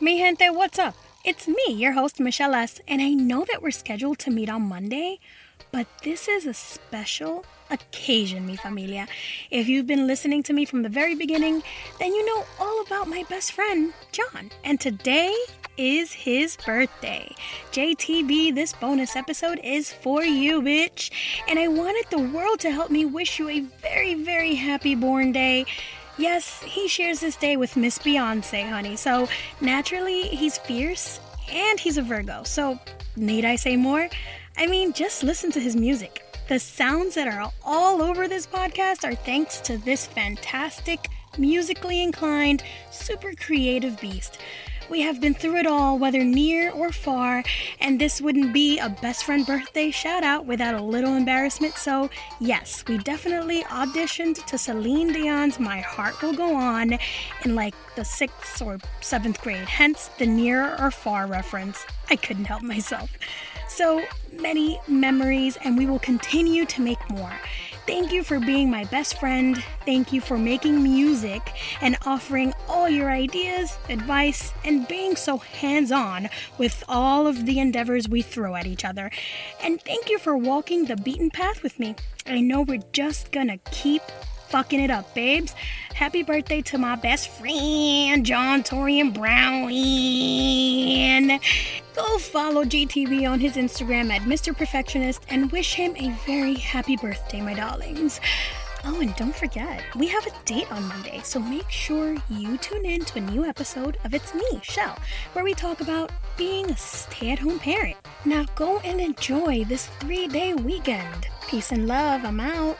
Mi gente, what's up? It's me, your host, Michelle S., and I know that we're scheduled to meet on Monday, but this is a special occasion, mi familia. If you've been listening to me from the very beginning, then you know all about my best friend, John. And today is his birthday. JTB, this bonus episode is for you, bitch. And I wanted the world to help me wish you a very, very happy born day. Yes, he shares this day with Miss Beyonce, honey. So naturally, he's fierce and he's a Virgo. So, need I say more? I mean, just listen to his music. The sounds that are all over this podcast are thanks to this fantastic, musically inclined, super creative beast. We have been through it all, whether near or far, and this wouldn't be a best friend birthday shout out without a little embarrassment. So, yes, we definitely auditioned to Celine Dion's My Heart Will Go On in like the sixth or seventh grade, hence the near or far reference. I couldn't help myself. So many memories, and we will continue to make more. Thank you for being my best friend. Thank you for making music and offering all your ideas, advice, and being so hands on with all of the endeavors we throw at each other. And thank you for walking the beaten path with me. I know we're just gonna keep fucking it up, babes. Happy birthday to my best friend, John Torian Brown. Go follow GTV on his Instagram at Mr. Perfectionist and wish him a very happy birthday, my darlings. Oh, and don't forget, we have a date on Monday, so make sure you tune in to a new episode of It's Me, Shell, where we talk about being a stay at home parent. Now go and enjoy this three day weekend. Peace and love, I'm out.